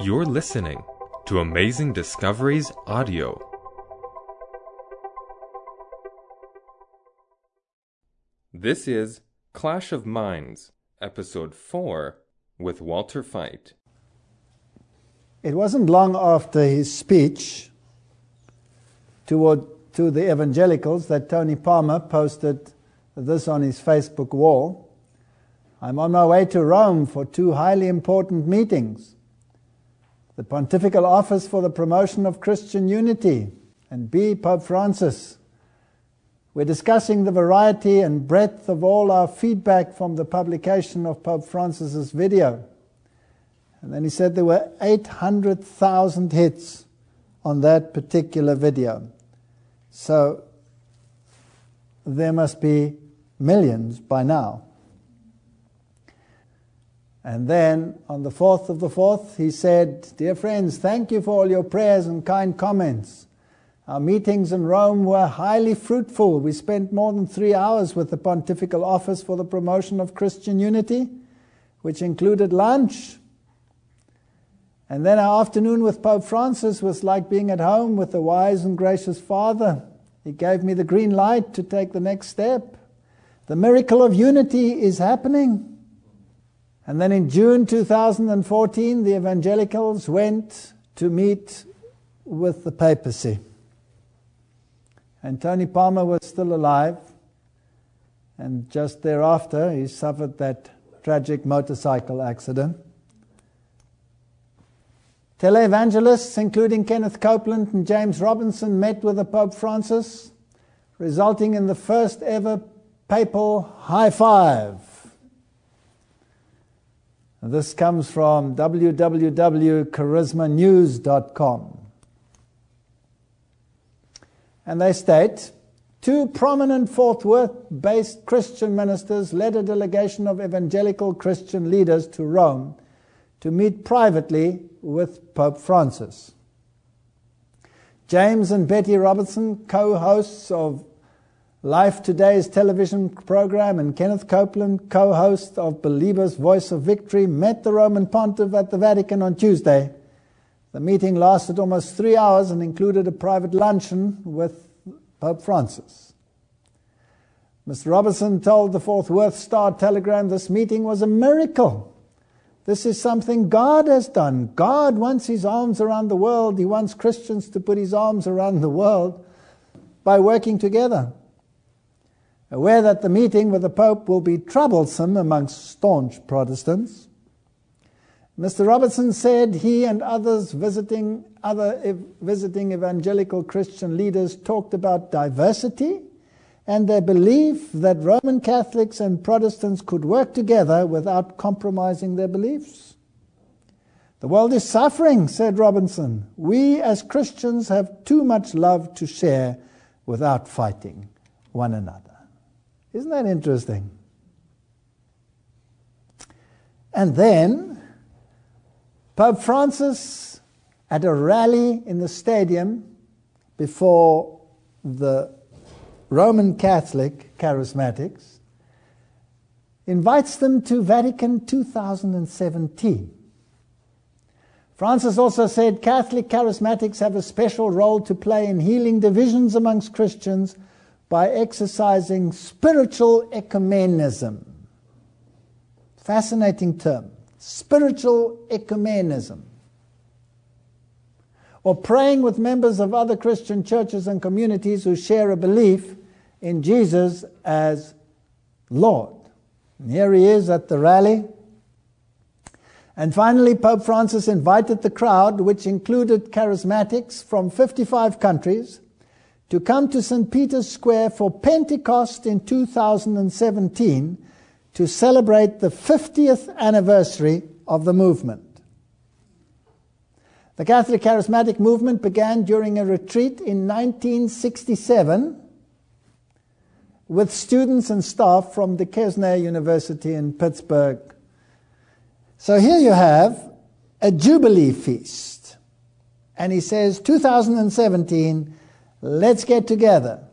You're listening to Amazing Discoveries Audio. This is Clash of Minds, Episode 4, with Walter Veith. It wasn't long after his speech toward, to the evangelicals that Tony Palmer posted this on his Facebook wall. I'm on my way to Rome for two highly important meetings the Pontifical Office for the Promotion of Christian Unity, and B. Pope Francis. We're discussing the variety and breadth of all our feedback from the publication of Pope Francis's video. And then he said there were 800,000 hits on that particular video. So there must be millions by now. And then on the 4th of the 4th, he said, Dear friends, thank you for all your prayers and kind comments. Our meetings in Rome were highly fruitful. We spent more than three hours with the Pontifical Office for the Promotion of Christian Unity, which included lunch. And then our afternoon with Pope Francis was like being at home with the wise and gracious Father. He gave me the green light to take the next step. The miracle of unity is happening. And then in June 2014, the evangelicals went to meet with the papacy. And Tony Palmer was still alive. And just thereafter, he suffered that tragic motorcycle accident. Televangelists, including Kenneth Copeland and James Robison, met with the Pope Francis, resulting in the first ever papal high five. This comes from www.charismanews.com. And they state two prominent Fort Worth based Christian ministers led a delegation of evangelical Christian leaders to Rome to meet privately with Pope Francis. James and Betty Robison, co hosts of Life Today's television program and Kenneth Copeland, co host of Believer's Voice of Victory, met the Roman Pontiff at the Vatican on Tuesday. The meeting lasted almost three hours and included a private luncheon with Pope Francis. Mr. Robison told the Fort Worth Star Telegram this meeting was a miracle. This is something God has done. God wants his arms around the world. He wants Christians to put his arms around the world by working together. Aware that the meeting with the Pope will be troublesome amongst staunch Protestants, Mr. Robison said he and others visiting other ev- visiting evangelical Christian leaders talked about diversity and their belief that Roman Catholics and Protestants could work together without compromising their beliefs. The world is suffering, said Robison. We as Christians have too much love to share without fighting one another. Isn't that interesting? And then Pope Francis at a rally in the stadium before the Roman Catholic charismatics invites them to Vatican 2017. Francis also said Catholic charismatics have a special role to play in healing divisions amongst Christians by exercising spiritual ecumenism. Fascinating term. Spiritual ecumenism. Or praying with members of other Christian churches and communities who share a belief in Jesus as Lord. And here he is at the rally. And finally, Pope Francis invited the crowd, which included charismatics from 55 countries, to come to St. Peter's Square for Pentecost in 2017 to celebrate the 50th anniversary of the movement. The Catholic Charismatic Movement began during a retreat in 1967 with students and staff from the Duquesne University in Pittsburgh. So here you have a Jubilee feast. And he says 2017 Let's get together.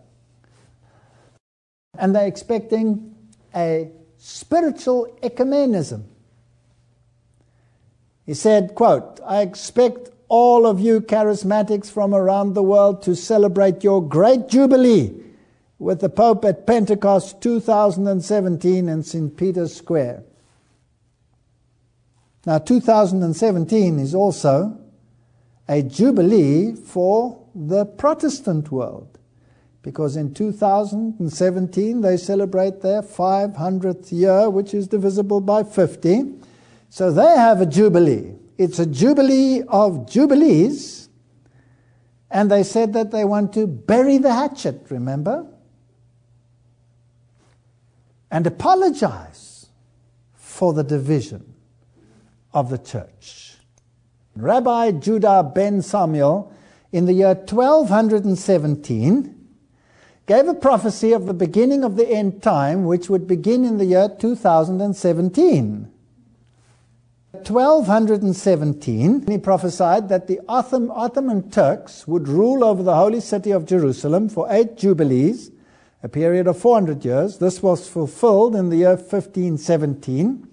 And they're expecting a spiritual ecumenism. He said, quote, I expect all of you charismatics from around the world to celebrate your great jubilee with the Pope at Pentecost 2017 in St. Peter's Square. Now, 2017 is also a jubilee for the Protestant world because in 2017 they celebrate their 500th year, which is divisible by 50. So they have a jubilee. It's a jubilee of jubilees. And they said that they want to bury the hatchet, remember? And apologize for the division of the church. Rabbi Judah ben Samuel, in the year 1217, gave a prophecy of the beginning of the end time, which would begin in the year 2017. 1217, he prophesied that the Ottoman Turks would rule over the holy city of Jerusalem for eight jubilees, a period of 400 years. This was fulfilled in the year 1517,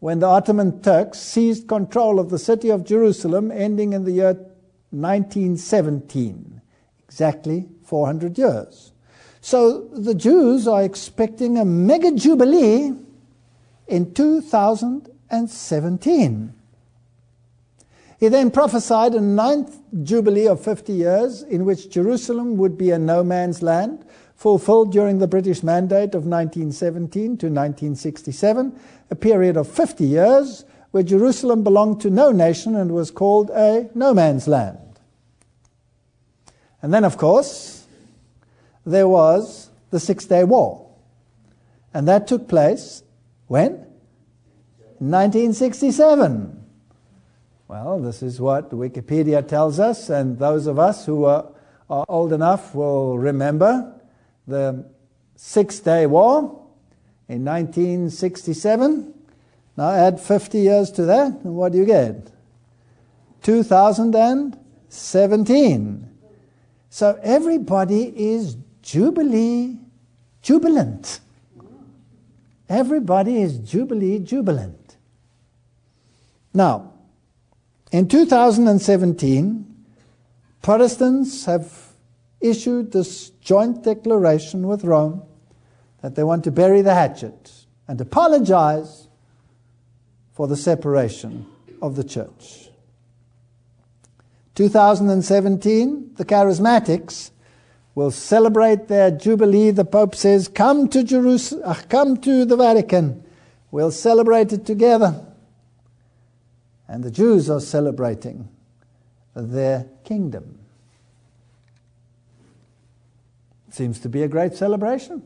when the Ottoman Turks seized control of the city of Jerusalem, ending in the year 1917, exactly 400 years. So the Jews are expecting a mega jubilee in 2017. He then prophesied a ninth jubilee of 50 years in which Jerusalem would be a no man's land, fulfilled during the British Mandate of 1917 to 1967, a period of 50 years where Jerusalem belonged to no nation and was called a no man's land. And then, of course, there was the Six Day War. And that took place when? 1967. Well, this is what Wikipedia tells us, and those of us who are, are old enough will remember the Six Day War in 1967. Now add 50 years to that, and what do you get? 2017. So everybody is Jubilee jubilant. Everybody is Jubilee jubilant. Now, in 2017, Protestants have issued this joint declaration with Rome that they want to bury the hatchet and apologize for the separation of the church. 2017, the Charismatics will celebrate their jubilee. The Pope says, "Come to Jerusalem, uh, come to the Vatican. We'll celebrate it together." And the Jews are celebrating their kingdom. Seems to be a great celebration.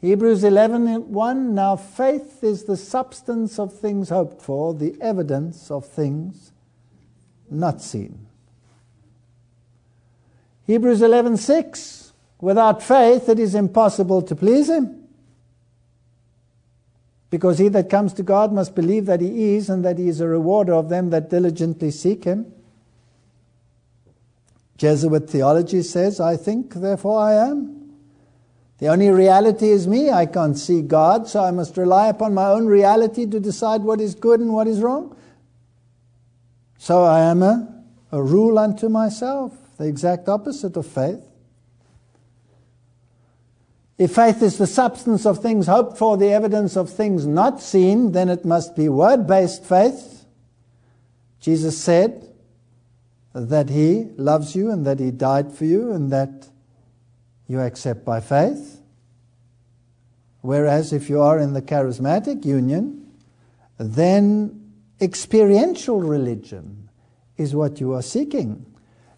Hebrews 11:1 Now faith is the substance of things hoped for, the evidence of things not seen. Hebrews 11:6 Without faith it is impossible to please him. Because he that comes to God must believe that he is and that he is a rewarder of them that diligently seek him. Jesuit theology says, I think, therefore I am. The only reality is me. I can't see God, so I must rely upon my own reality to decide what is good and what is wrong. So I am a, a rule unto myself the exact opposite of faith. If faith is the substance of things hoped for, the evidence of things not seen, then it must be word based faith. Jesus said that He loves you and that He died for you and that you accept by faith. Whereas if you are in the charismatic union, then experiential religion is what you are seeking.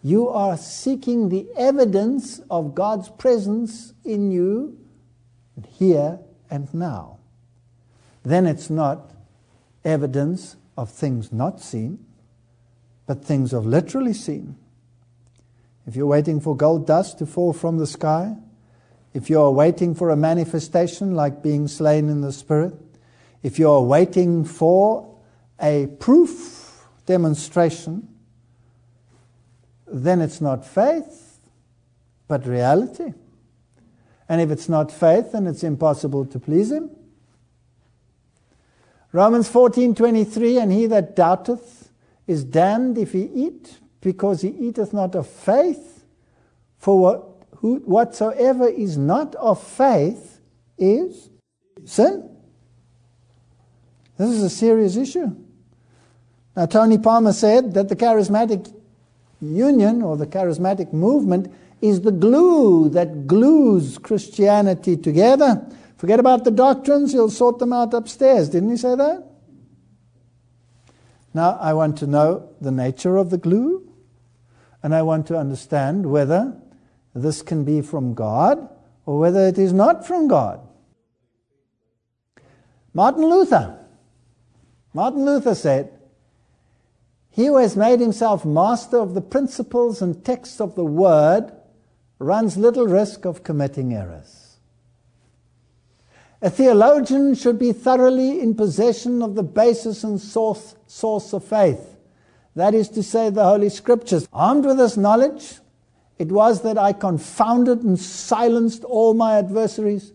You are seeking the evidence of God's presence in you here and now. Then it's not evidence of things not seen, but things of literally seen. If you're waiting for gold dust to fall from the sky, if you're waiting for a manifestation like being slain in the Spirit, if you're waiting for a proof demonstration, then it's not faith, but reality. And if it's not faith, then it's impossible to please Him. Romans 14:23 and he that doubteth is damned if he eat because he eateth not of faith for what, who, whatsoever is not of faith is sin. This is a serious issue. Now Tony Palmer said that the charismatic union or the charismatic movement is the glue that glues Christianity together. Forget about the doctrines, you'll sort them out upstairs. Didn't he say that? Now, I want to know the nature of the glue, and I want to understand whether this can be from God or whether it is not from God. Martin Luther. Martin Luther said, He who has made himself master of the principles and texts of the Word runs little risk of committing errors. A theologian should be thoroughly in possession of the basis and source, source of faith. That is to say, the Holy Scriptures. Armed with this knowledge, it was that I confounded and silenced all my adversaries,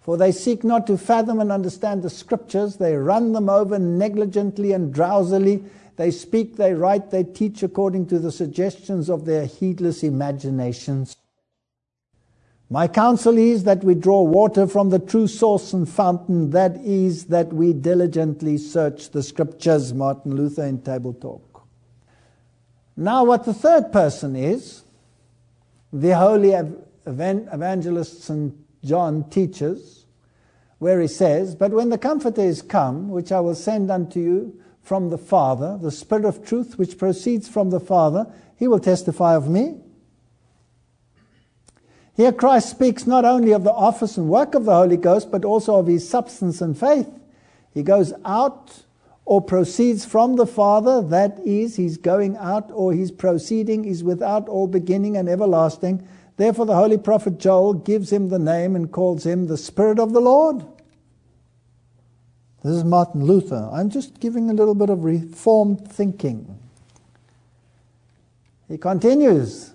for they seek not to fathom and understand the Scriptures. They run them over negligently and drowsily. They speak, they write, they teach according to the suggestions of their heedless imaginations. My counsel is that we draw water from the true source and fountain, that is, that we diligently search the scriptures, Martin Luther in Table Talk. Now, what the third person is, the holy evangelist St. John teaches, where he says, But when the Comforter is come, which I will send unto you from the Father, the Spirit of truth which proceeds from the Father, he will testify of me. Here, Christ speaks not only of the office and work of the Holy Ghost, but also of his substance and faith. He goes out or proceeds from the Father, that is, he's going out or he's proceeding, is without all beginning and everlasting. Therefore, the holy prophet Joel gives him the name and calls him the Spirit of the Lord. This is Martin Luther. I'm just giving a little bit of reformed thinking. He continues.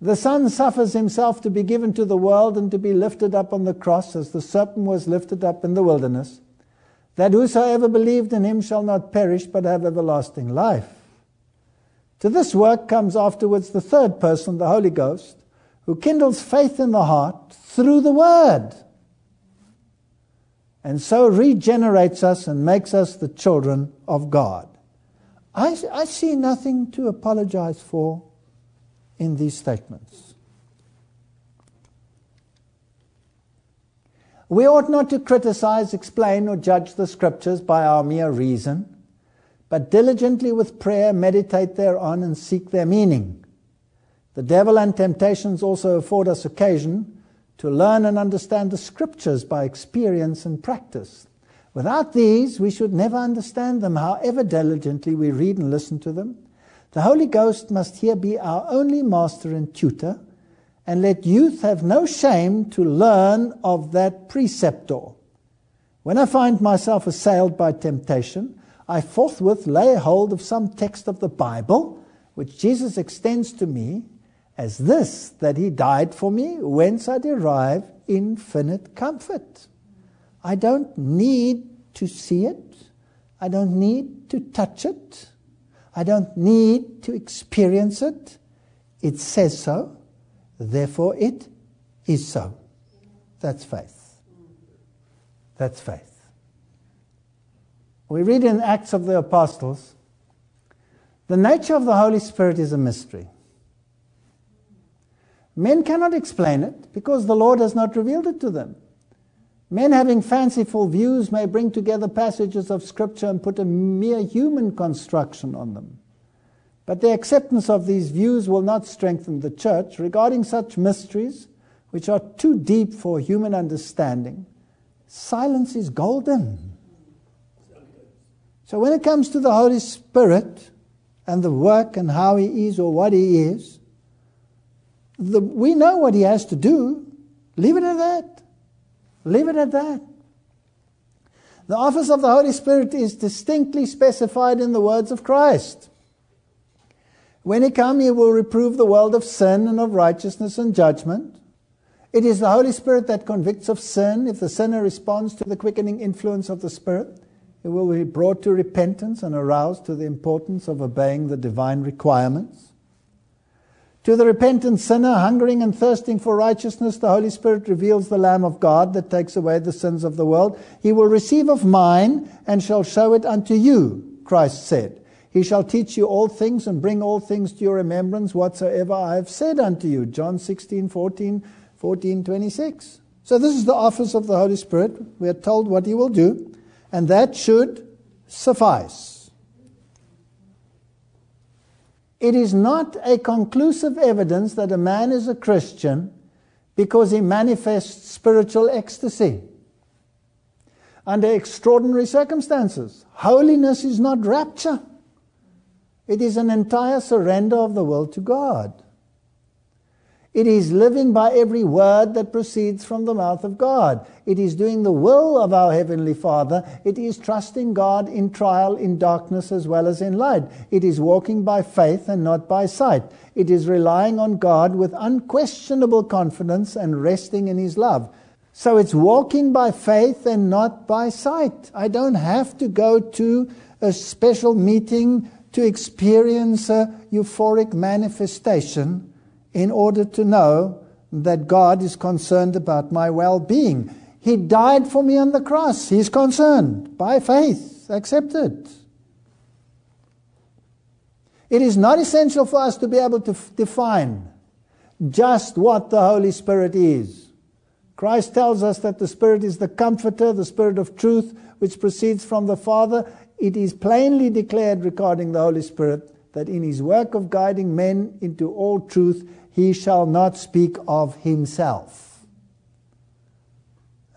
The Son suffers himself to be given to the world and to be lifted up on the cross as the serpent was lifted up in the wilderness, that whosoever believed in him shall not perish but have everlasting life. To this work comes afterwards the third person, the Holy Ghost, who kindles faith in the heart through the Word, and so regenerates us and makes us the children of God. I, I see nothing to apologize for in these statements. We ought not to criticize, explain, or judge the scriptures by our mere reason, but diligently with prayer meditate thereon and seek their meaning. The devil and temptations also afford us occasion to learn and understand the scriptures by experience and practice. Without these, we should never understand them, however diligently we read and listen to them. The Holy Ghost must here be our only master and tutor, and let youth have no shame to learn of that preceptor. When I find myself assailed by temptation, I forthwith lay hold of some text of the Bible, which Jesus extends to me as this that he died for me, whence I derive infinite comfort. I don't need to see it, I don't need to touch it. I don't need to experience it. It says so. Therefore, it is so. That's faith. That's faith. We read in Acts of the Apostles the nature of the Holy Spirit is a mystery. Men cannot explain it because the Lord has not revealed it to them. Men having fanciful views may bring together passages of Scripture and put a mere human construction on them. But the acceptance of these views will not strengthen the church regarding such mysteries which are too deep for human understanding. Silence is golden. So when it comes to the Holy Spirit and the work and how He is or what He is, the, we know what He has to do. Leave it at that. Leave it at that. The office of the Holy Spirit is distinctly specified in the words of Christ. When he comes, he will reprove the world of sin and of righteousness and judgment. It is the Holy Spirit that convicts of sin. If the sinner responds to the quickening influence of the Spirit, He will be brought to repentance and aroused to the importance of obeying the divine requirements. To the repentant sinner, hungering and thirsting for righteousness, the Holy Spirit reveals the Lamb of God that takes away the sins of the world. He will receive of mine and shall show it unto you, Christ said. He shall teach you all things and bring all things to your remembrance whatsoever I have said unto you. John 16, 14, 14, 26. So this is the office of the Holy Spirit. We are told what he will do, and that should suffice. It is not a conclusive evidence that a man is a Christian because he manifests spiritual ecstasy under extraordinary circumstances. Holiness is not rapture. It is an entire surrender of the will to God. It is living by every word that proceeds from the mouth of God. It is doing the will of our Heavenly Father. It is trusting God in trial, in darkness, as well as in light. It is walking by faith and not by sight. It is relying on God with unquestionable confidence and resting in His love. So it's walking by faith and not by sight. I don't have to go to a special meeting to experience a euphoric manifestation in order to know that God is concerned about my well being. He died for me on the cross. He's concerned by faith. Accepted. It is not essential for us to be able to f- define just what the Holy Spirit is. Christ tells us that the Spirit is the comforter, the Spirit of truth, which proceeds from the Father. It is plainly declared regarding the Holy Spirit that in his work of guiding men into all truth, he shall not speak of himself.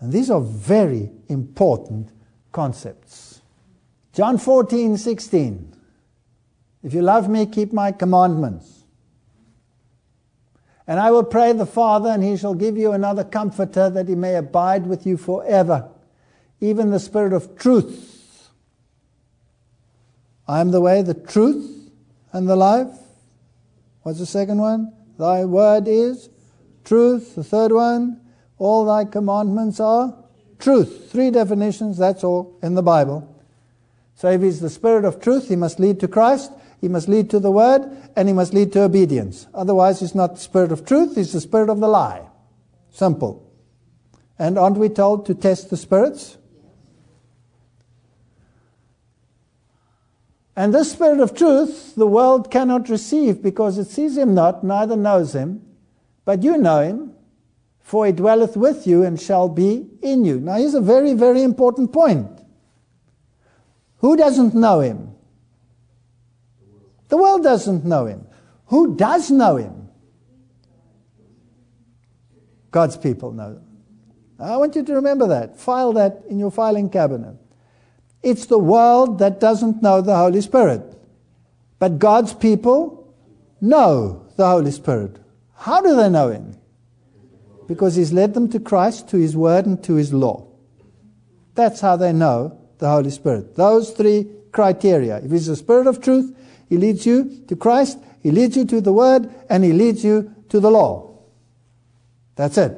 And these are very important concepts. John 14, 16. If you love me, keep my commandments. And I will pray the Father, and he shall give you another comforter that he may abide with you forever, even the Spirit of truth. I am the way, the truth, and the life. What's the second one? Thy word is truth. The third one, all thy commandments are truth. Three definitions, that's all in the Bible. So if he's the spirit of truth, he must lead to Christ, he must lead to the word, and he must lead to obedience. Otherwise, he's not the spirit of truth, he's the spirit of the lie. Simple. And aren't we told to test the spirits? And this Spirit of truth the world cannot receive because it sees him not, neither knows him. But you know him, for he dwelleth with you and shall be in you. Now, here's a very, very important point. Who doesn't know him? The world doesn't know him. Who does know him? God's people know. I want you to remember that. File that in your filing cabinet. It's the world that doesn't know the Holy Spirit. But God's people know the Holy Spirit. How do they know Him? Because He's led them to Christ, to His Word, and to His law. That's how they know the Holy Spirit. Those three criteria. If He's the Spirit of truth, He leads you to Christ, He leads you to the Word, and He leads you to the law. That's it.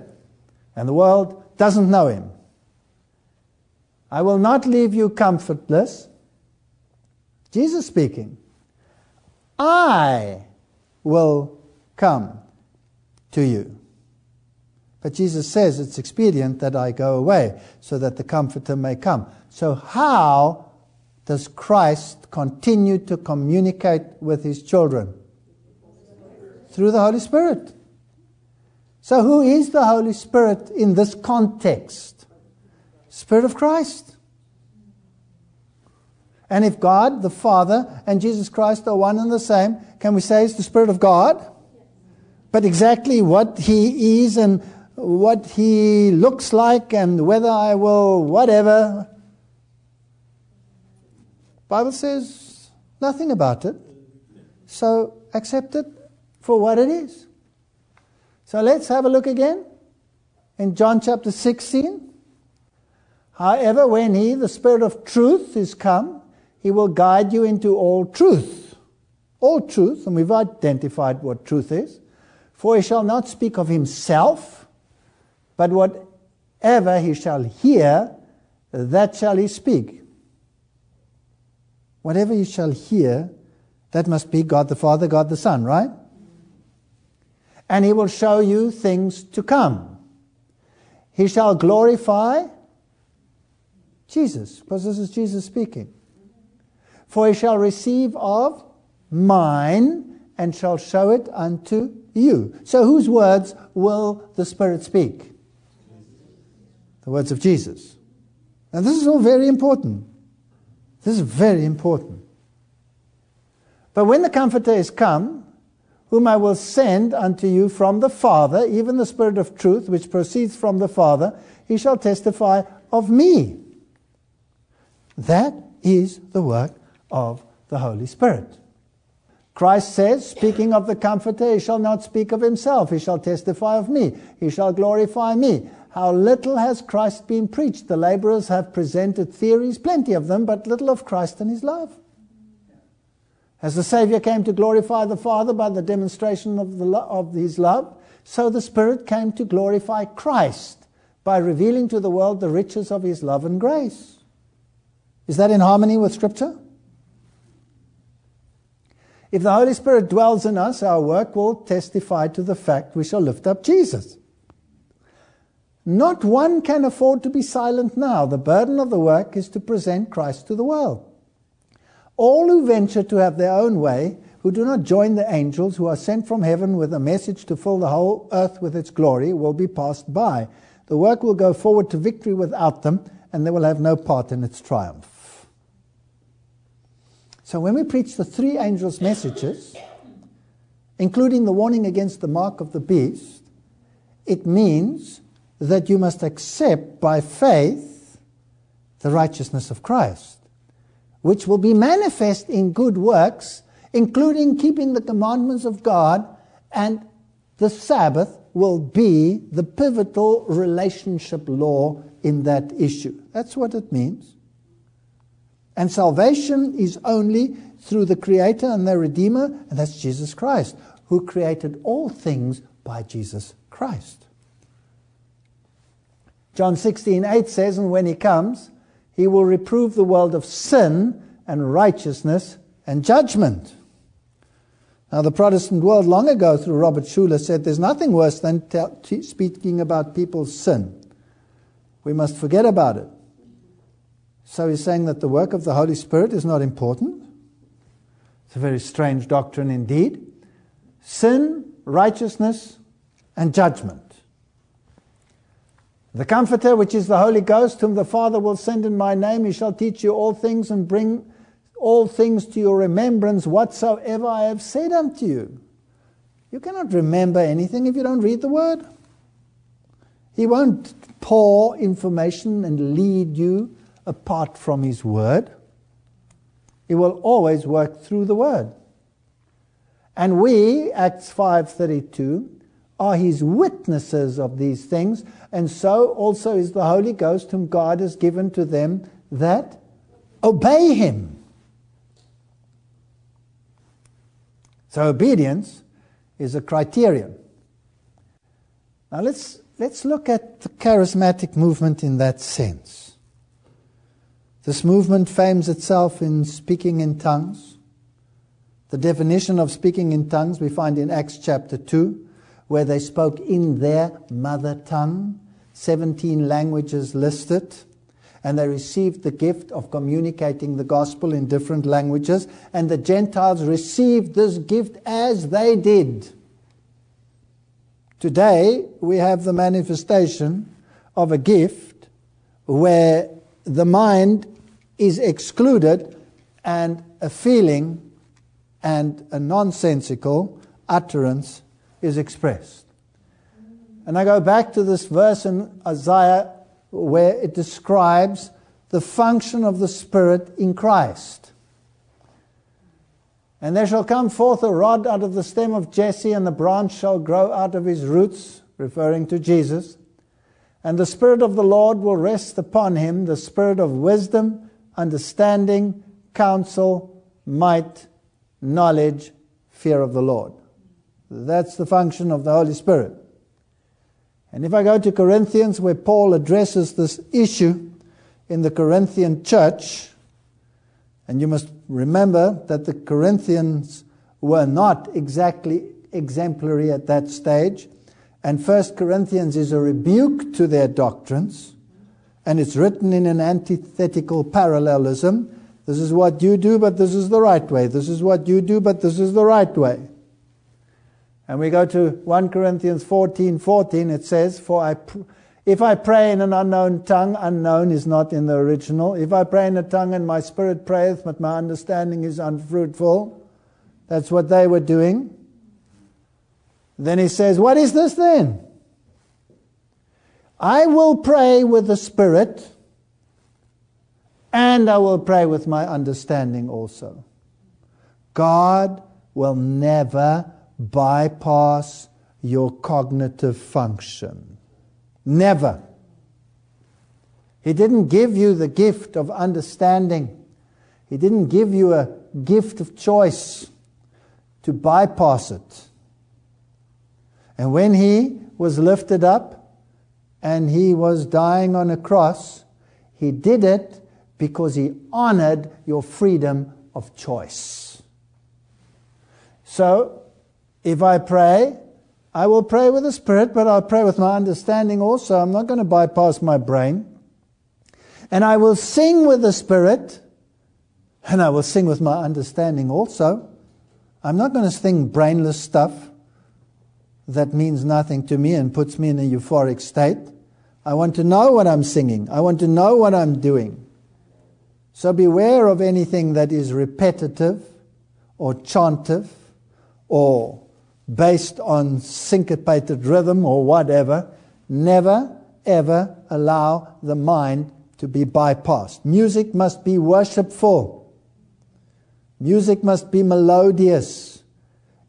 And the world doesn't know Him. I will not leave you comfortless. Jesus speaking. I will come to you. But Jesus says it's expedient that I go away so that the Comforter may come. So, how does Christ continue to communicate with his children? Through the Holy Spirit. So, who is the Holy Spirit in this context? Spirit of Christ. And if God, the Father, and Jesus Christ are one and the same, can we say it's the Spirit of God? But exactly what He is and what He looks like and whether I will whatever, Bible says nothing about it. So accept it for what it is. So let's have a look again in John chapter 16. However, when He, the Spirit of truth, is come, He will guide you into all truth. All truth, and we've identified what truth is. For He shall not speak of Himself, but whatever He shall hear, that shall He speak. Whatever you shall hear, that must be God the Father, God the Son, right? And he will show you things to come. He shall glorify Jesus, because this is Jesus speaking. For he shall receive of mine and shall show it unto you. So, whose words will the Spirit speak? The words of Jesus. And this is all very important. This is very important. But when the Comforter is come, whom I will send unto you from the Father, even the Spirit of truth, which proceeds from the Father, he shall testify of me. That is the work of the Holy Spirit. Christ says, speaking of the Comforter, he shall not speak of himself, he shall testify of me, he shall glorify me. How little has Christ been preached? The laborers have presented theories, plenty of them, but little of Christ and his love. As the Savior came to glorify the Father by the demonstration of, the lo- of his love, so the Spirit came to glorify Christ by revealing to the world the riches of his love and grace. Is that in harmony with Scripture? If the Holy Spirit dwells in us, our work will testify to the fact we shall lift up Jesus. Not one can afford to be silent now. The burden of the work is to present Christ to the world. All who venture to have their own way, who do not join the angels who are sent from heaven with a message to fill the whole earth with its glory, will be passed by. The work will go forward to victory without them, and they will have no part in its triumph. So when we preach the three angels' messages, including the warning against the mark of the beast, it means that you must accept by faith the righteousness of Christ, which will be manifest in good works, including keeping the commandments of God, and the Sabbath will be the pivotal relationship law in that issue. That's what it means. And salvation is only through the Creator and the Redeemer, and that's Jesus Christ, who created all things by Jesus Christ. John 16, 8 says, And when he comes, he will reprove the world of sin and righteousness and judgment. Now, the Protestant world long ago, through Robert Schuller, said there's nothing worse than speaking about people's sin. We must forget about it. So he's saying that the work of the Holy Spirit is not important. It's a very strange doctrine indeed. Sin, righteousness, and judgment. The Comforter, which is the Holy Ghost, whom the Father will send in my name, he shall teach you all things and bring all things to your remembrance whatsoever I have said unto you. You cannot remember anything if you don't read the Word. He won't pour information and lead you apart from His Word. He will always work through the Word. And we, Acts 5.32, are His witnesses of these things, and so also is the Holy Ghost whom God has given to them that obey Him. So obedience is a criterion. Now let's, let's look at the charismatic movement in that sense. This movement fames itself in speaking in tongues. The definition of speaking in tongues we find in Acts chapter 2, where they spoke in their mother tongue, 17 languages listed, and they received the gift of communicating the gospel in different languages, and the Gentiles received this gift as they did. Today, we have the manifestation of a gift where the mind is excluded and a feeling and a nonsensical utterance is expressed. And I go back to this verse in Isaiah where it describes the function of the Spirit in Christ. And there shall come forth a rod out of the stem of Jesse, and the branch shall grow out of his roots, referring to Jesus. And the Spirit of the Lord will rest upon him, the Spirit of wisdom understanding, counsel, might, knowledge, fear of the Lord. That's the function of the Holy Spirit. And if I go to Corinthians, where Paul addresses this issue in the Corinthian church, And you must remember that the Corinthians were not exactly exemplary at that stage. And First Corinthians is a rebuke to their doctrines, and it's written in an antithetical parallelism. This is what you do, but this is the right way. This is what you do, but this is the right way. And we go to 1 Corinthians 14 14, it says, For I. Pr- if I pray in an unknown tongue, unknown is not in the original. If I pray in a tongue and my spirit prayeth, but my understanding is unfruitful, that's what they were doing. Then he says, What is this then? I will pray with the spirit, and I will pray with my understanding also. God will never bypass your cognitive function. Never. He didn't give you the gift of understanding. He didn't give you a gift of choice to bypass it. And when he was lifted up and he was dying on a cross, he did it because he honored your freedom of choice. So, if I pray, I will pray with the Spirit, but I'll pray with my understanding also. I'm not going to bypass my brain. And I will sing with the Spirit, and I will sing with my understanding also. I'm not going to sing brainless stuff that means nothing to me and puts me in a euphoric state. I want to know what I'm singing. I want to know what I'm doing. So beware of anything that is repetitive or chantive or based on syncopated rhythm or whatever, never ever allow the mind to be bypassed. Music must be worshipful. Music must be melodious.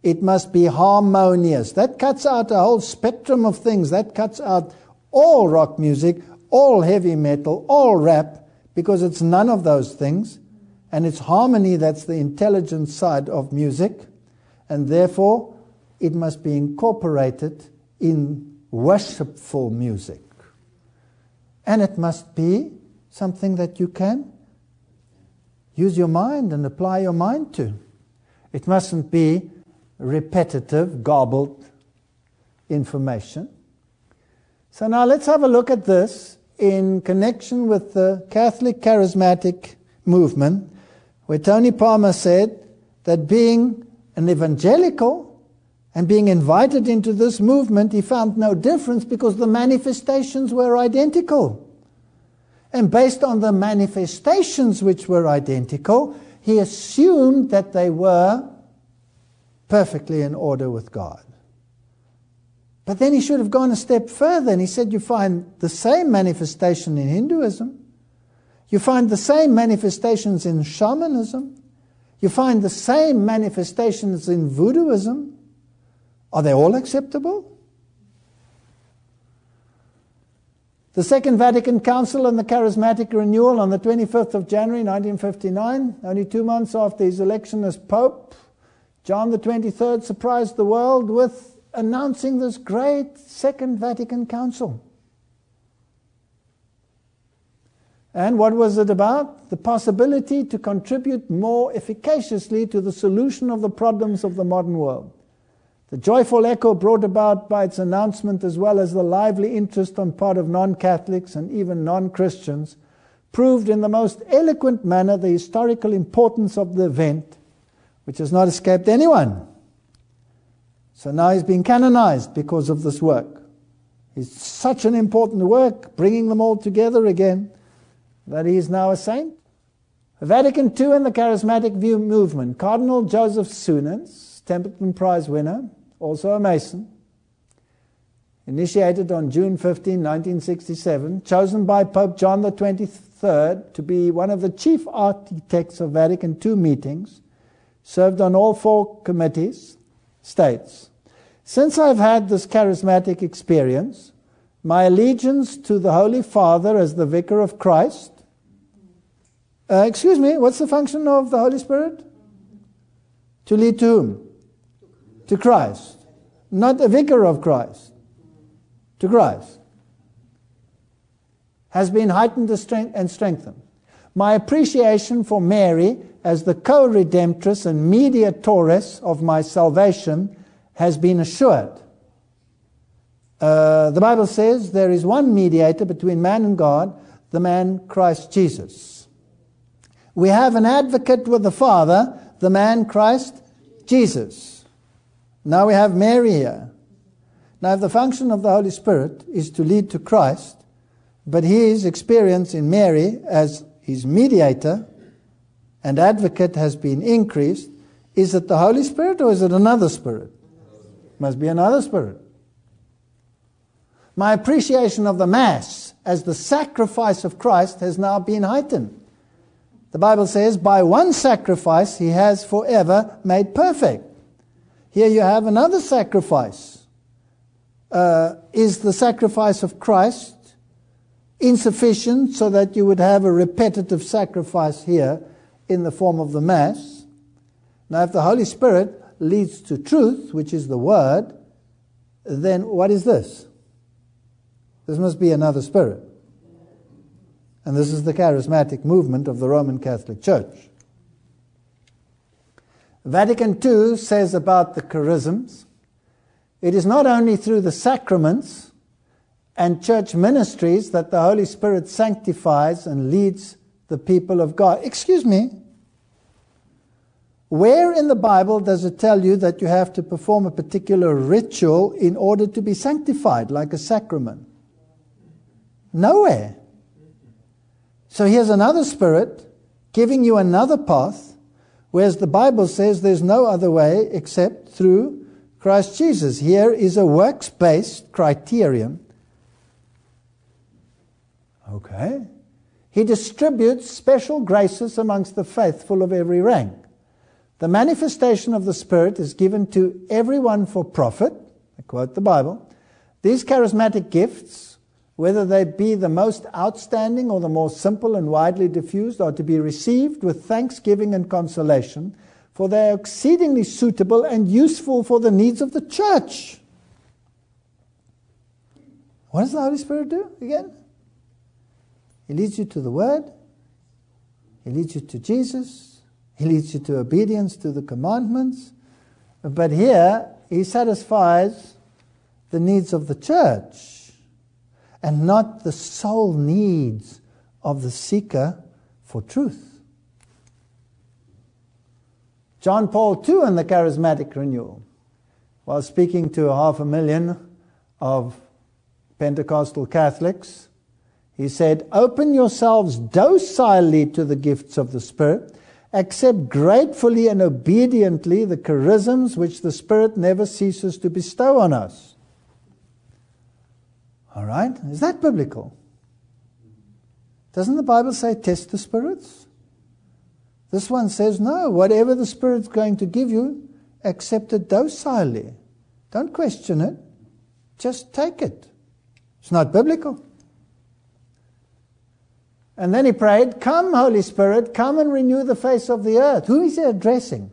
It must be harmonious. That cuts out a whole spectrum of things. That cuts out all rock music, all heavy metal, all rap, because it's none of those things. And it's harmony that's the intelligent side of music. And therefore, it must be incorporated in worshipful music. And it must be something that you can use your mind and apply your mind to. It mustn't be repetitive, garbled information. So now let's have a look at this in connection with the Catholic charismatic movement, where Tony Palmer said that being an evangelical and being invited into this movement, he found no difference because the manifestations were identical. And based on the manifestations which were identical, he assumed that they were perfectly in order with God. But then he should have gone a step further and he said, You find the same manifestation in Hinduism, you find the same manifestations in shamanism, you find the same manifestations in voodooism. Are they all acceptable? The Second Vatican Council and the Charismatic Renewal on the 25th of January 1959, only two months after his election as Pope, John the 23rd surprised the world with announcing this great Second Vatican Council. And what was it about? The possibility to contribute more efficaciously to the solution of the problems of the modern world. The joyful echo brought about by its announcement, as well as the lively interest on part of non Catholics and even non Christians, proved in the most eloquent manner the historical importance of the event, which has not escaped anyone. So now he's been canonized because of this work. It's such an important work, bringing them all together again, that he is now a saint. Vatican II and the Charismatic View Movement. Cardinal Joseph Suenens, Templeton Prize winner, also a Mason, initiated on June 15, 1967, chosen by Pope John XXIII to be one of the chief architects of Vatican II meetings, served on all four committees, states Since I've had this charismatic experience, my allegiance to the Holy Father as the Vicar of Christ. Uh, excuse me, what's the function of the Holy Spirit? To lead to whom? to Christ, not the vicar of Christ, to Christ, has been heightened and strengthened. My appreciation for Mary as the co redemptress and mediatress of my salvation, has been assured. Uh, the Bible says there is one mediator between man and God, the man Christ Jesus. We have an advocate with the Father, the man Christ Jesus. Now we have Mary here. Now, if the function of the Holy Spirit is to lead to Christ, but his experience in Mary as his mediator and advocate has been increased, is it the Holy Spirit or is it another spirit? Must be another spirit. My appreciation of the Mass as the sacrifice of Christ has now been heightened. The Bible says, by one sacrifice he has forever made perfect. Here you have another sacrifice. Uh, is the sacrifice of Christ insufficient so that you would have a repetitive sacrifice here in the form of the Mass? Now, if the Holy Spirit leads to truth, which is the Word, then what is this? This must be another spirit. And this is the charismatic movement of the Roman Catholic Church. Vatican II says about the charisms it is not only through the sacraments and church ministries that the Holy Spirit sanctifies and leads the people of God. Excuse me. Where in the Bible does it tell you that you have to perform a particular ritual in order to be sanctified, like a sacrament? Nowhere. So here's another spirit giving you another path, whereas the Bible says there's no other way except through Christ Jesus. Here is a works based criterion. Okay. He distributes special graces amongst the faithful of every rank. The manifestation of the Spirit is given to everyone for profit. I quote the Bible. These charismatic gifts whether they be the most outstanding or the more simple and widely diffused, are to be received with thanksgiving and consolation, for they are exceedingly suitable and useful for the needs of the church. What does the Holy Spirit do again? He leads you to the Word, He leads you to Jesus, He leads you to obedience to the commandments, but here He satisfies the needs of the church and not the sole needs of the seeker for truth. John Paul II in the Charismatic Renewal, while speaking to half a million of Pentecostal Catholics, he said, Open yourselves docilely to the gifts of the Spirit. Accept gratefully and obediently the charisms which the Spirit never ceases to bestow on us. All right? Is that biblical? Doesn't the Bible say test the spirits? This one says no. Whatever the Spirit's going to give you, accept it docilely. Don't question it. Just take it. It's not biblical. And then he prayed, Come, Holy Spirit, come and renew the face of the earth. Who is he addressing?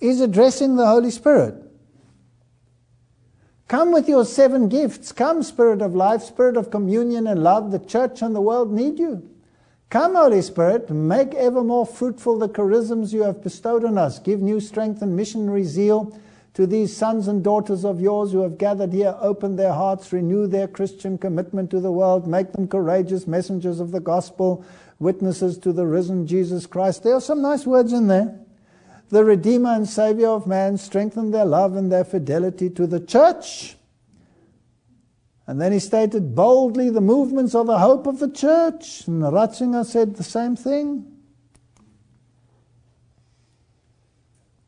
He's addressing the Holy Spirit. Come with your seven gifts. Come, Spirit of life, Spirit of communion and love. The church and the world need you. Come, Holy Spirit, make ever more fruitful the charisms you have bestowed on us. Give new strength and missionary zeal to these sons and daughters of yours who have gathered here. Open their hearts, renew their Christian commitment to the world, make them courageous messengers of the gospel, witnesses to the risen Jesus Christ. There are some nice words in there the Redeemer and Savior of man, strengthen their love and their fidelity to the church. And then he stated boldly the movements of the hope of the church. And Ratzinger said the same thing.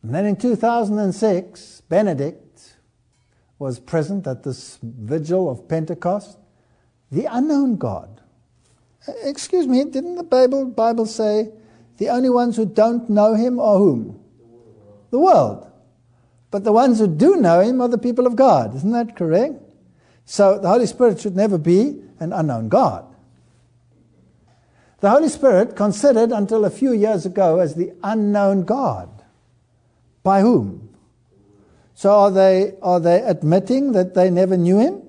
And then in 2006, Benedict was present at this vigil of Pentecost. The unknown God. Excuse me, didn't the Bible, Bible say the only ones who don't know him are whom? the world. But the ones who do know him are the people of God. Isn't that correct? So the Holy Spirit should never be an unknown God. The Holy Spirit considered until a few years ago as the unknown God. By whom? So are they, are they admitting that they never knew him?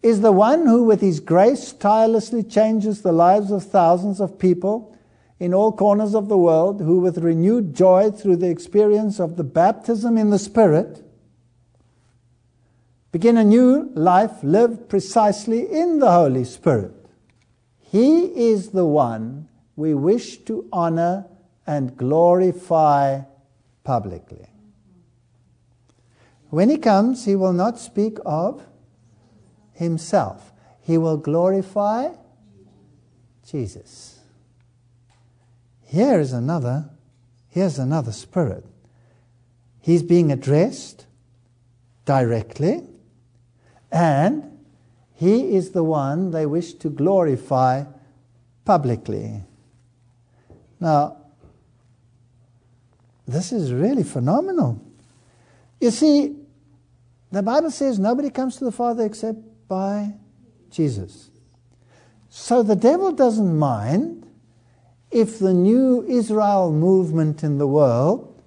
is the one who, with his grace, tirelessly changes the lives of thousands of people in all corners of the world, who, with renewed joy through the experience of the baptism in the Spirit, begin a new life lived precisely in the Holy Spirit. He is the one we wish to honor and glorify publicly. When he comes, he will not speak of himself, he will glorify Jesus. Here is another, here's another spirit. He's being addressed directly, and he is the one they wish to glorify publicly. Now, this is really phenomenal. You see, the Bible says nobody comes to the Father except by Jesus. So the devil doesn't mind if the new Israel movement in the world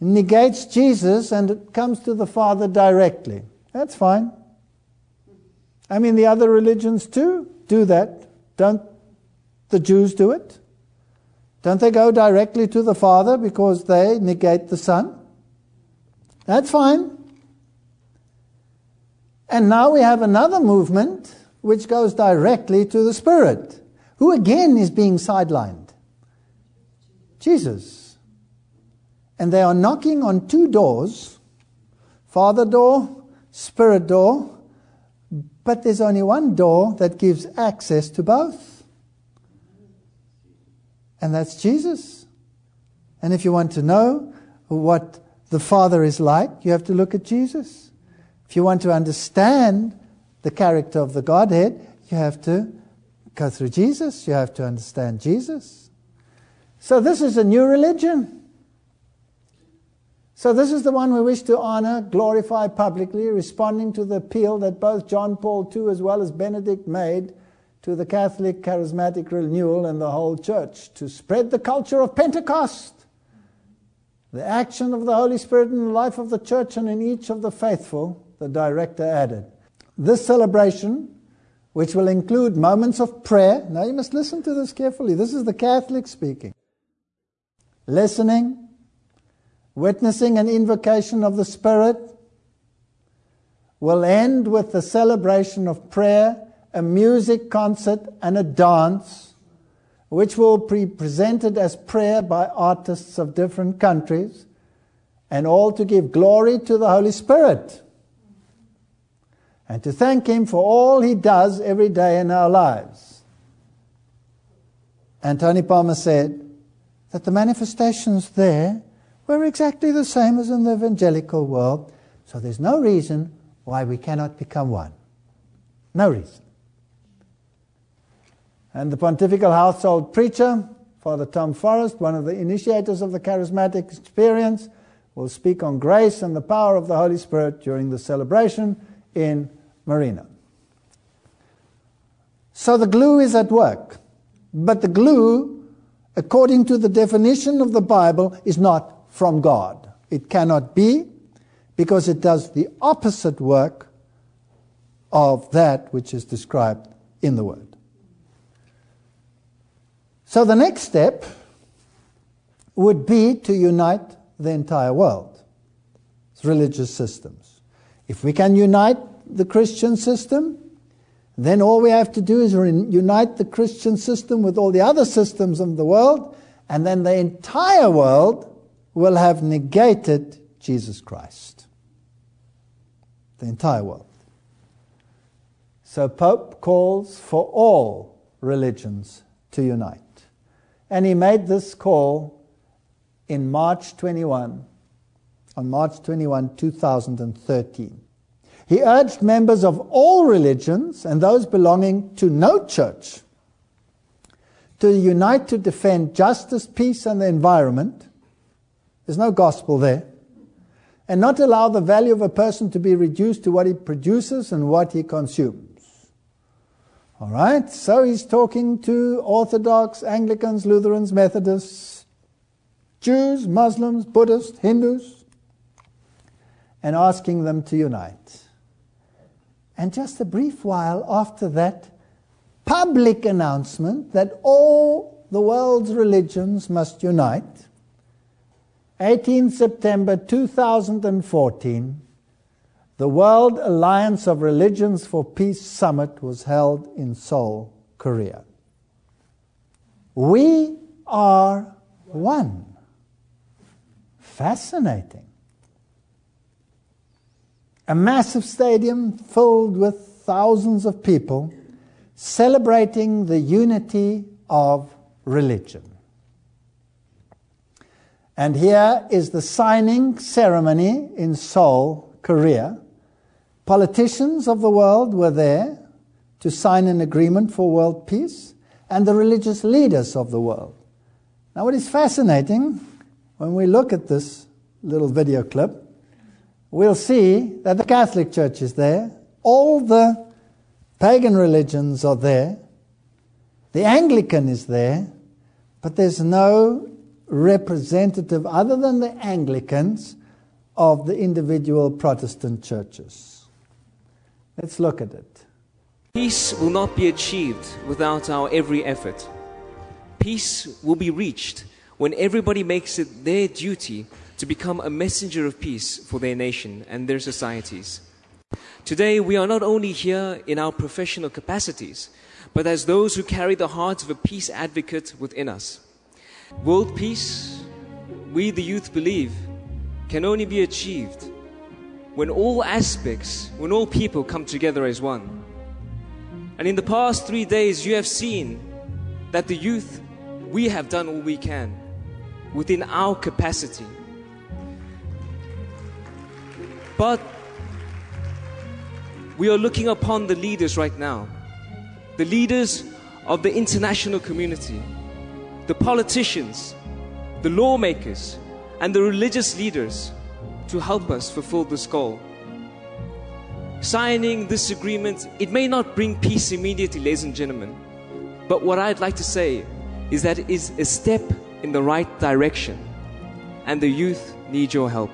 negates Jesus and it comes to the Father directly. That's fine. I mean, the other religions too do that. Don't the Jews do it? Don't they go directly to the Father because they negate the Son? That's fine. And now we have another movement which goes directly to the Spirit, who again is being sidelined Jesus. And they are knocking on two doors Father door, Spirit door, but there's only one door that gives access to both. And that's Jesus. And if you want to know what the Father is like, you have to look at Jesus. If you want to understand the character of the Godhead, you have to go through Jesus. You have to understand Jesus. So, this is a new religion. So, this is the one we wish to honor, glorify publicly, responding to the appeal that both John Paul II as well as Benedict made to the Catholic charismatic renewal and the whole church to spread the culture of Pentecost the action of the Holy Spirit in the life of the church and in each of the faithful, the director added. This celebration, which will include moments of prayer, now you must listen to this carefully. This is the Catholic speaking. Listening, witnessing an invocation of the Spirit, will end with the celebration of prayer, a music concert, and a dance which will be presented as prayer by artists of different countries, and all to give glory to the Holy Spirit and to thank Him for all He does every day in our lives. And Tony Palmer said that the manifestations there were exactly the same as in the evangelical world, so there's no reason why we cannot become one. No reason. And the pontifical household preacher, Father Tom Forrest, one of the initiators of the charismatic experience, will speak on grace and the power of the Holy Spirit during the celebration in Marina. So the glue is at work. But the glue, according to the definition of the Bible, is not from God. It cannot be because it does the opposite work of that which is described in the Word. So the next step would be to unite the entire world, religious systems. If we can unite the Christian system, then all we have to do is unite the Christian system with all the other systems of the world, and then the entire world will have negated Jesus Christ. The entire world. So Pope calls for all religions to unite. And he made this call in March 21, on March 21, 2013. He urged members of all religions and those belonging to no church to unite to defend justice, peace, and the environment. There's no gospel there. And not allow the value of a person to be reduced to what he produces and what he consumes. All right, so he's talking to Orthodox, Anglicans, Lutherans, Methodists, Jews, Muslims, Buddhists, Hindus, and asking them to unite. And just a brief while after that, public announcement that all the world's religions must unite. 18 September 2014, the World Alliance of Religions for Peace Summit was held in Seoul, Korea. We are one. Fascinating. A massive stadium filled with thousands of people celebrating the unity of religion. And here is the signing ceremony in Seoul, Korea. Politicians of the world were there to sign an agreement for world peace, and the religious leaders of the world. Now, what is fascinating when we look at this little video clip, we'll see that the Catholic Church is there, all the pagan religions are there, the Anglican is there, but there's no representative other than the Anglicans of the individual Protestant churches. Let's look at it. Peace will not be achieved without our every effort. Peace will be reached when everybody makes it their duty to become a messenger of peace for their nation and their societies. Today, we are not only here in our professional capacities, but as those who carry the heart of a peace advocate within us. World peace, we the youth believe, can only be achieved when all aspects, when all people come together as one. And in the past three days, you have seen that the youth, we have done all we can within our capacity. But we are looking upon the leaders right now, the leaders of the international community, the politicians, the lawmakers, and the religious leaders to help us fulfill this goal. Signing this agreement, it may not bring peace immediately, ladies and gentlemen, but what I'd like to say is that it is a step in the right direction, and the youth need your help.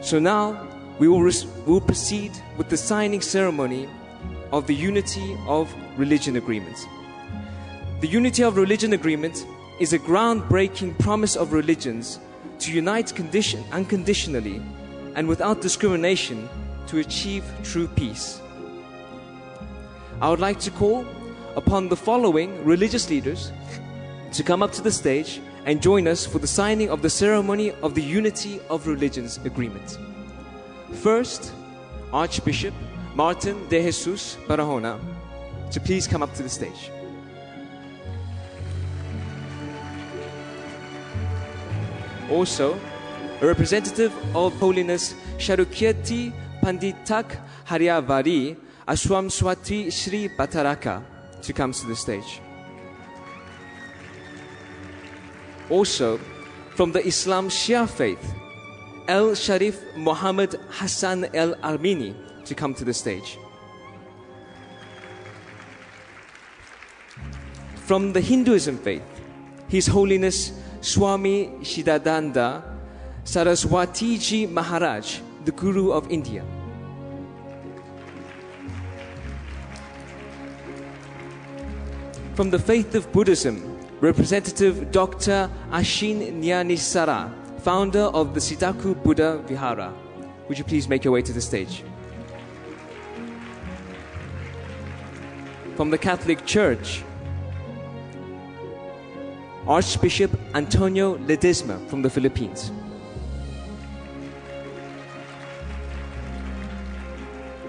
So now we will, res- will proceed with the signing ceremony of the Unity of Religion Agreement. The Unity of Religion Agreement is a groundbreaking promise of religions to unite condition, unconditionally and without discrimination to achieve true peace. I would like to call upon the following religious leaders to come up to the stage and join us for the signing of the ceremony of the Unity of Religions Agreement. First, Archbishop Martin de Jesus Barahona to please come up to the stage. Also, a representative of Holiness Sharukirti Panditak Haryavari Ashwam Swati Sri Bataraka to come to the stage. Also, from the Islam Shia faith, El Sharif Muhammad Hassan El Armini to come to the stage. From the Hinduism faith, His Holiness Swami Chidananda Saraswatiji Maharaj, the Guru of India. From the faith of Buddhism, Representative Dr. Ashin Nyanissara, founder of the Sitagu Buddha Vihara. Would you please make your way to the stage? From the Catholic Church, Archbishop Antonio Ledesma from the Philippines.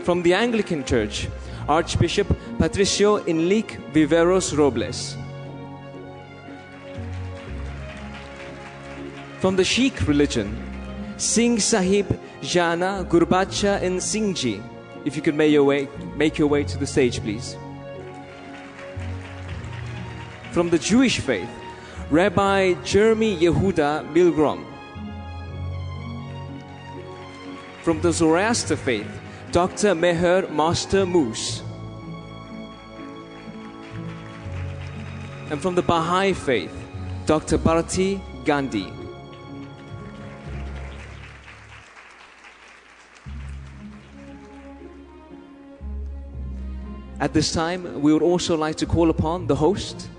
From the Anglican Church, Archbishop Patricio Enrique Viveros Robles. From the Sikh religion, Singh Sahib Jana Gurbachan Singhji. If you could make your way, make your way to the stage, please. From the Jewish faith, Rabbi Jeremy Yehuda Milgrom. From the Zoroaster faith, Dr. Meher Master Moos. And from the Baha'i faith, Dr. Bharati Gandhi. At this time, we would also like to call upon the host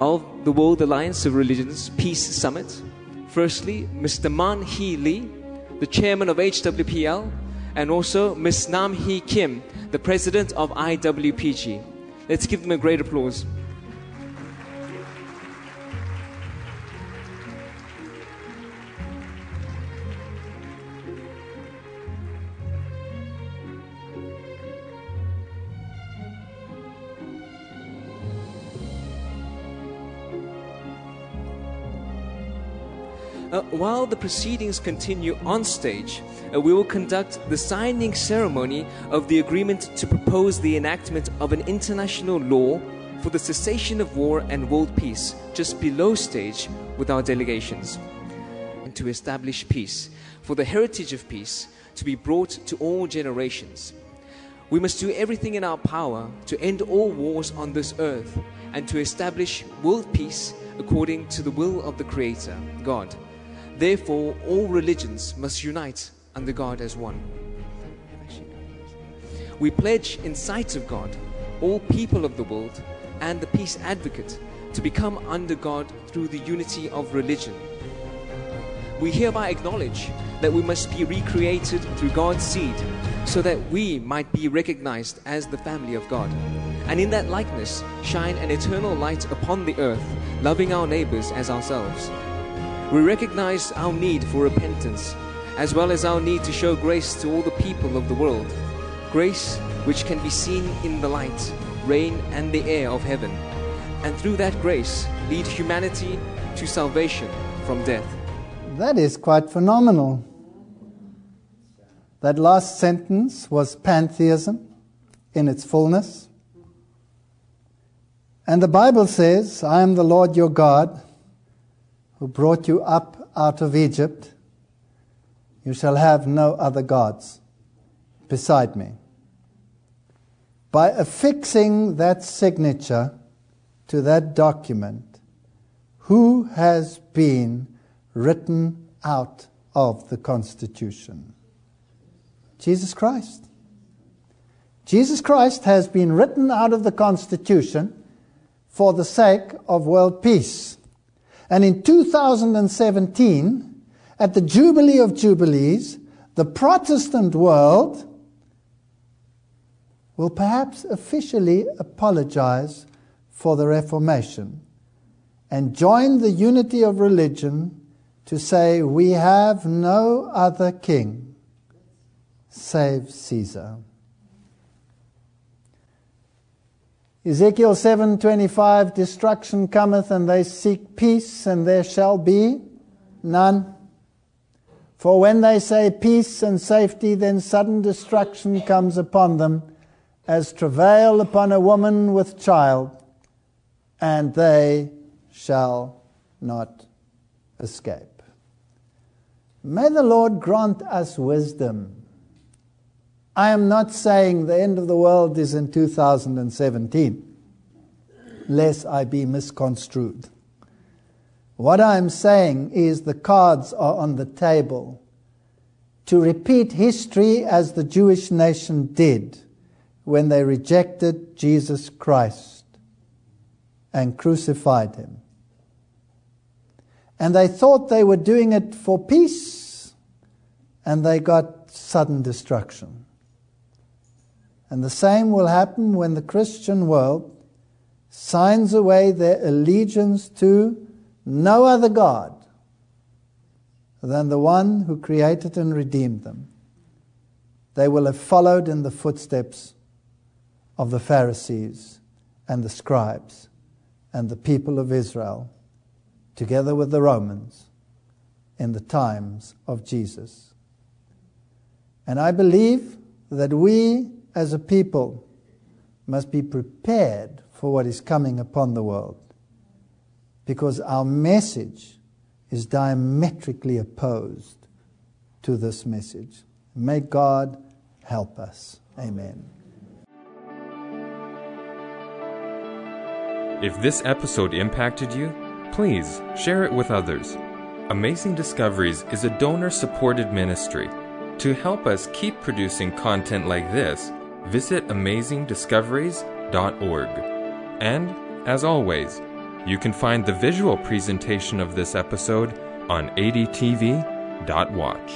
of the World Alliance of Religions Peace Summit. Firstly, Mr. Man Hee Lee, the chairman of HWPL, and also Ms. Nam Hee Kim, the president of IWPG. Let's give them a great applause. Uh, while the proceedings continue on stage, uh, we will conduct the signing ceremony of the agreement to propose the enactment of an international law for the cessation of war and world peace just below stage with our delegations. And to establish peace, for the heritage of peace to be brought to all generations. We must do everything in our power to end all wars on this earth and to establish world peace according to the will of the Creator, God. Therefore, all religions must unite under God as one. We pledge in sight of God, all people of the world, and the peace advocate to become under God through the unity of religion. We hereby acknowledge that we must be recreated through God's seed so that we might be recognized as the family of God. And in that likeness, shine an eternal light upon the earth, loving our neighbors as ourselves. We recognize our need for repentance, as well as our need to show grace to all the people of the world. Grace which can be seen in the light, rain, and the air of heaven. And through that grace, lead humanity to salvation from death. That is quite phenomenal. That last sentence was pantheism in its fullness. And the Bible says, I am the Lord your God who brought you up out of Egypt. You shall have no other gods beside me. By affixing that signature to that document, who has been written out of the Constitution? Jesus Christ. Jesus Christ has been written out of the Constitution for the sake of world peace. And in 2017, at the Jubilee of Jubilees, the Protestant world will perhaps officially apologize for the Reformation and join the unity of religion to say, We have no other king save Caesar. Ezekiel 7:25 destruction cometh and they seek peace and there shall be none. For when they say peace and safety then sudden destruction comes upon them as travail upon a woman with child and they shall not escape. May the lord grant us wisdom I am not saying the end of the world is in 2017, lest I be misconstrued. What I'm saying is the cards are on the table to repeat history as the Jewish nation did when they rejected Jesus Christ and crucified him. And they thought they were doing it for peace, and they got sudden destruction. And the same will happen when the Christian world signs away their allegiance to no other God than the one who created and redeemed them. They will have followed in the footsteps of the Pharisees and the scribes and the people of Israel, together with the Romans, in the times of Jesus. And I believe that we as a people must be prepared for what is coming upon the world because our message is diametrically opposed to this message. May God help us. Amen. If this episode impacted you, please share it with others. Amazing Discoveries is a donor supported ministry. To help us keep producing content like this, visit amazingdiscoveries.org. And, as always, you can find the visual presentation of this episode on adtv.watch.